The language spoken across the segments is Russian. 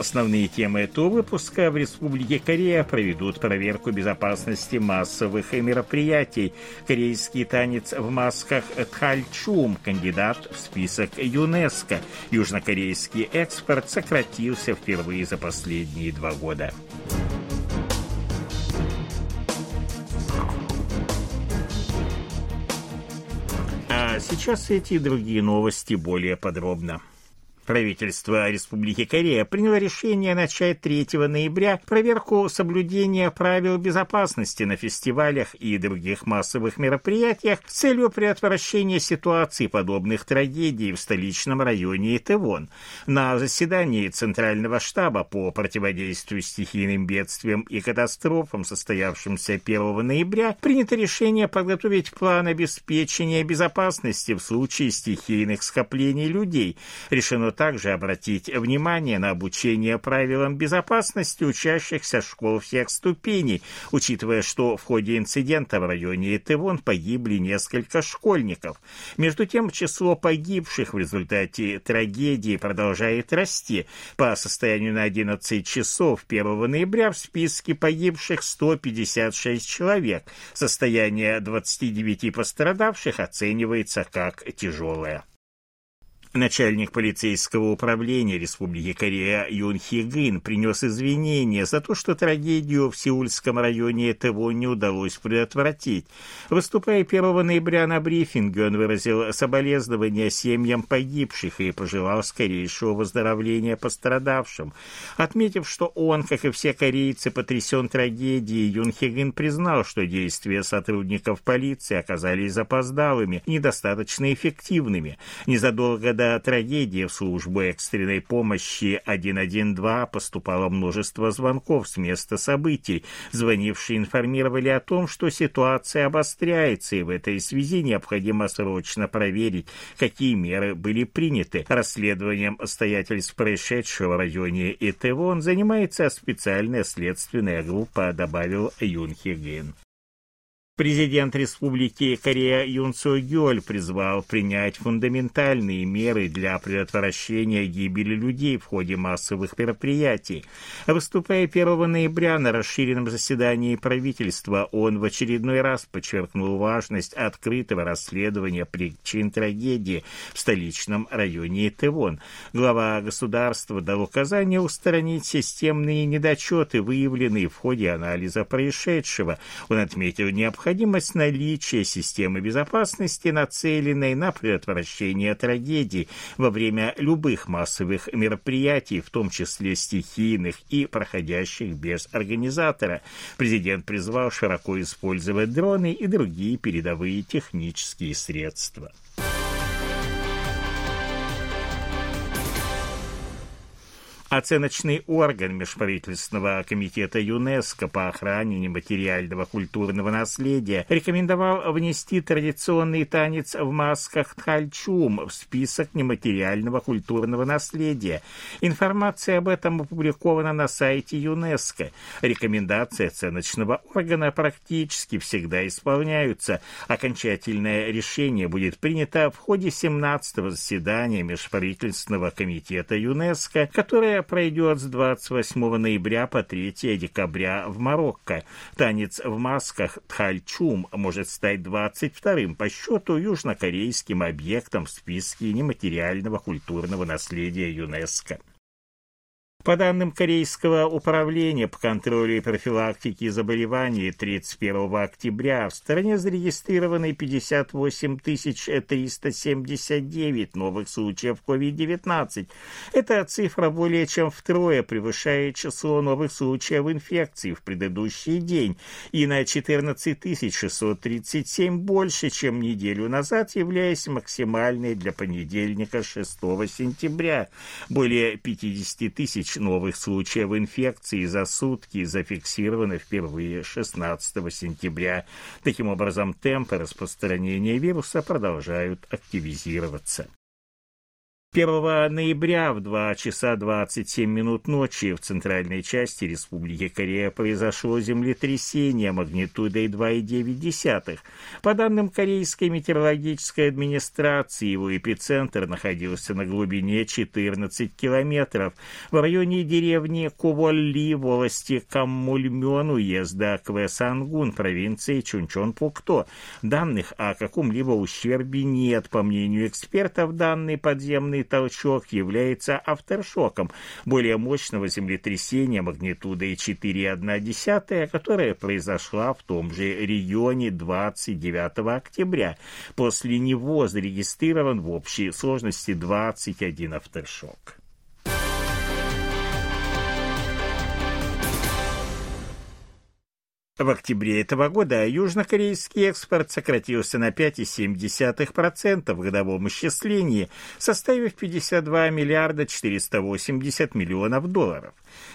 Основные темы этого выпуска в Республике Корея проведут проверку безопасности массовых мероприятий. Корейский танец в масках Тхальчум, кандидат в список ЮНЕСКО. Южнокорейский экспорт сократился впервые за последние два года. А сейчас эти и другие новости более подробно. Правительство Республики Корея приняло решение начать 3 ноября проверку соблюдения правил безопасности на фестивалях и других массовых мероприятиях с целью предотвращения ситуаций, подобных трагедий в столичном районе Итевон. На заседании Центрального штаба по противодействию стихийным бедствиям и катастрофам, состоявшемся 1 ноября, принято решение подготовить план обеспечения безопасности в случае стихийных скоплений людей. Решено также обратить внимание на обучение правилам безопасности учащихся школ всех ступеней, учитывая, что в ходе инцидента в районе Этевон погибли несколько школьников. Между тем, число погибших в результате трагедии продолжает расти. По состоянию на 11 часов 1 ноября в списке погибших 156 человек. Состояние 29 пострадавших оценивается как тяжелое. Начальник полицейского управления Республики Корея Юн Хи Гын принес извинения за то, что трагедию в Сеульском районе ТВО не удалось предотвратить. Выступая 1 ноября на брифинге, он выразил соболезнования семьям погибших и пожелал скорейшего выздоровления пострадавшим. Отметив, что он, как и все корейцы, потрясен трагедией, Юн Хи Гын признал, что действия сотрудников полиции оказались запоздалыми, недостаточно эффективными. Незадолго до трагедии в службу экстренной помощи 112 поступало множество звонков с места событий. Звонившие информировали о том, что ситуация обостряется, и в этой связи необходимо срочно проверить, какие меры были приняты. Расследованием обстоятельств происшедшего в районе Итевон занимается специальная следственная группа, добавил Юн Хиген. Президент Республики Корея Юн Су Гёль призвал принять фундаментальные меры для предотвращения гибели людей в ходе массовых мероприятий. Выступая 1 ноября на расширенном заседании правительства, он в очередной раз подчеркнул важность открытого расследования причин трагедии в столичном районе Итевон. Глава государства дал указание устранить системные недочеты, выявленные в ходе анализа происшедшего. Он отметил необходимость необходимость наличия системы безопасности, нацеленной на предотвращение трагедий во время любых массовых мероприятий, в том числе стихийных и проходящих без организатора. Президент призвал широко использовать дроны и другие передовые технические средства. Оценочный орган Межправительственного комитета ЮНЕСКО по охране нематериального культурного наследия рекомендовал внести традиционный танец в масках Тхальчум в список нематериального культурного наследия. Информация об этом опубликована на сайте ЮНЕСКО. Рекомендации оценочного органа практически всегда исполняются. Окончательное решение будет принято в ходе 17-го заседания Межправительственного комитета ЮНЕСКо, которое пройдет с 28 ноября по 3 декабря в Марокко. Танец в масках Тхальчум может стать 22-м по счету южнокорейским объектом в списке нематериального культурного наследия ЮНЕСКО. По данным Корейского управления по контролю и профилактике заболеваний 31 октября в стране зарегистрированы 58 379 новых случаев COVID-19. Эта цифра более чем втрое превышает число новых случаев инфекции в предыдущий день и на 14 637 больше, чем неделю назад, являясь максимальной для понедельника 6 сентября. Более 50 тысяч тысяч новых случаев инфекции за сутки зафиксировано впервые 16 сентября. Таким образом, темпы распространения вируса продолжают активизироваться. 1 ноября в 2 часа 27 минут ночи в центральной части Республики Корея произошло землетрясение магнитудой 2,9. По данным Корейской метеорологической администрации, его эпицентр находился на глубине 14 километров в районе деревни Куволли в области Каммульмён уезда Квесангун провинции Чунчон-Пукто. Данных о каком-либо ущербе нет. По мнению экспертов, данный подземный Сильный толчок является авторшоком более мощного землетрясения магнитудой 4,1, которое произошло в том же регионе 29 октября. После него зарегистрирован в общей сложности 21 авторшок. В октябре этого года южнокорейский экспорт сократился на 5,7% в годовом исчислении, составив 52 миллиарда 480 миллионов долларов.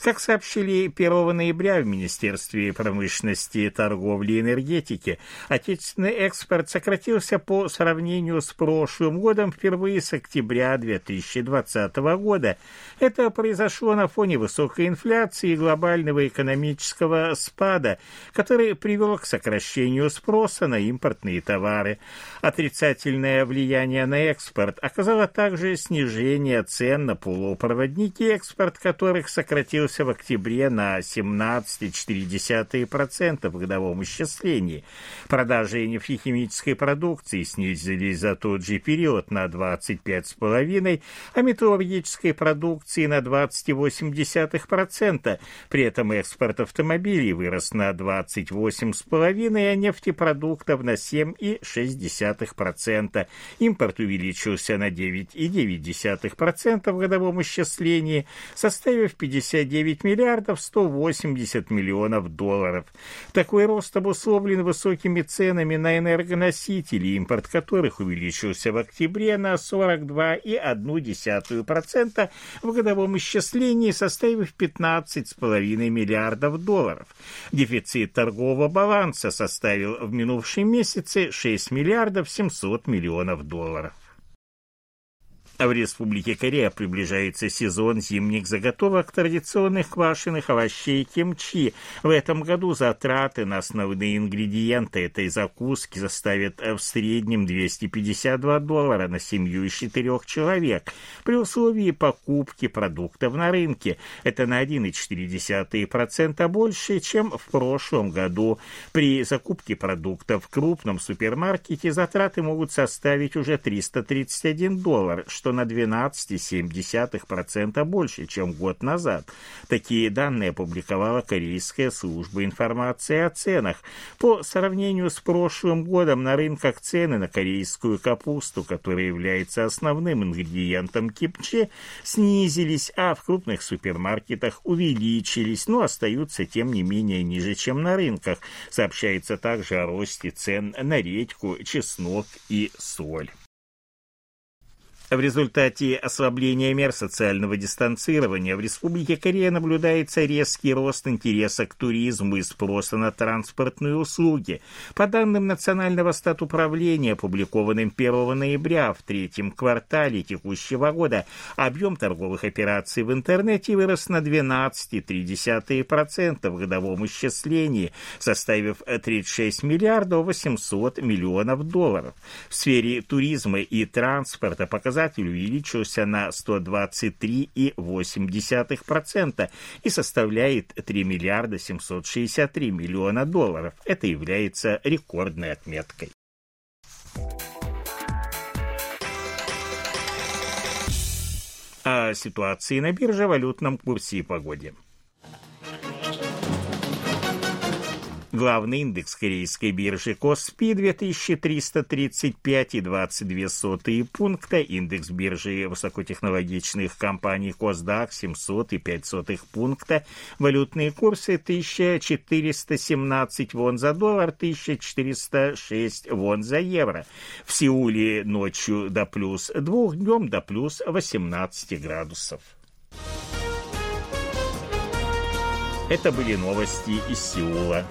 Как сообщили 1 ноября в Министерстве промышленности, торговли и энергетики, отечественный экспорт сократился по сравнению с прошлым годом впервые с октября 2020 года. Это произошло на фоне высокой инфляции и глобального экономического спада, который привел к сокращению спроса на импортные товары. Отрицательное влияние на экспорт оказало также снижение цен на полупроводники, экспорт которых сократился в октябре на 17,4% в годовом исчислении. Продажи нефтехимической продукции снизились за тот же период на 25,5%, а металлургической продукции на 20,8%. При этом экспорт автомобилей вырос на 28,5%, а нефтепродуктов на 7,6%. Импорт увеличился на 9,9% в годовом исчислении, составив 59 миллиардов 180 миллионов долларов. Такой рост обусловлен высокими ценами на энергоносители, импорт которых увеличился в октябре на 42,1% в годовом исчислении, составив 15,5 миллиардов долларов. Дефицит торгового баланса составил в минувшем месяце 6 миллиардов 700 миллионов долларов. А в Республике Корея приближается сезон зимних заготовок традиционных квашеных овощей кимчи. В этом году затраты на основные ингредиенты этой закуски составят в среднем 252 доллара на семью из четырех человек при условии покупки продуктов на рынке. Это на 1,4% больше, чем в прошлом году. При закупке продуктов в крупном супермаркете затраты могут составить уже 331 доллар, что что на 12,7% больше, чем год назад. Такие данные опубликовала Корейская служба информации о ценах. По сравнению с прошлым годом на рынках цены на корейскую капусту, которая является основным ингредиентом кипче, снизились, а в крупных супермаркетах увеличились, но остаются тем не менее ниже, чем на рынках. Сообщается также о росте цен на редьку, чеснок и соль. В результате ослабления мер социального дистанцирования в Республике Корея наблюдается резкий рост интереса к туризму и спроса на транспортные услуги. По данным Национального статуправления, опубликованным 1 ноября в третьем квартале текущего года, объем торговых операций в интернете вырос на 12,3% в годовом исчислении, составив 36 миллиардов 800 миллионов долларов. В сфере туризма и транспорта показатели показатель увеличился на 123,8% и составляет 3 миллиарда 763 миллиона долларов. Это является рекордной отметкой. О ситуации на бирже, валютном курсе и погоде. Главный индекс корейской биржи Коспи 2335,22 пункта, индекс биржи высокотехнологичных компаний Косдак 700,5 пункта, валютные курсы 1417 вон за доллар, 1406 вон за евро. В Сеуле ночью до плюс 2, днем до плюс 18 градусов. Это были новости из Сеула.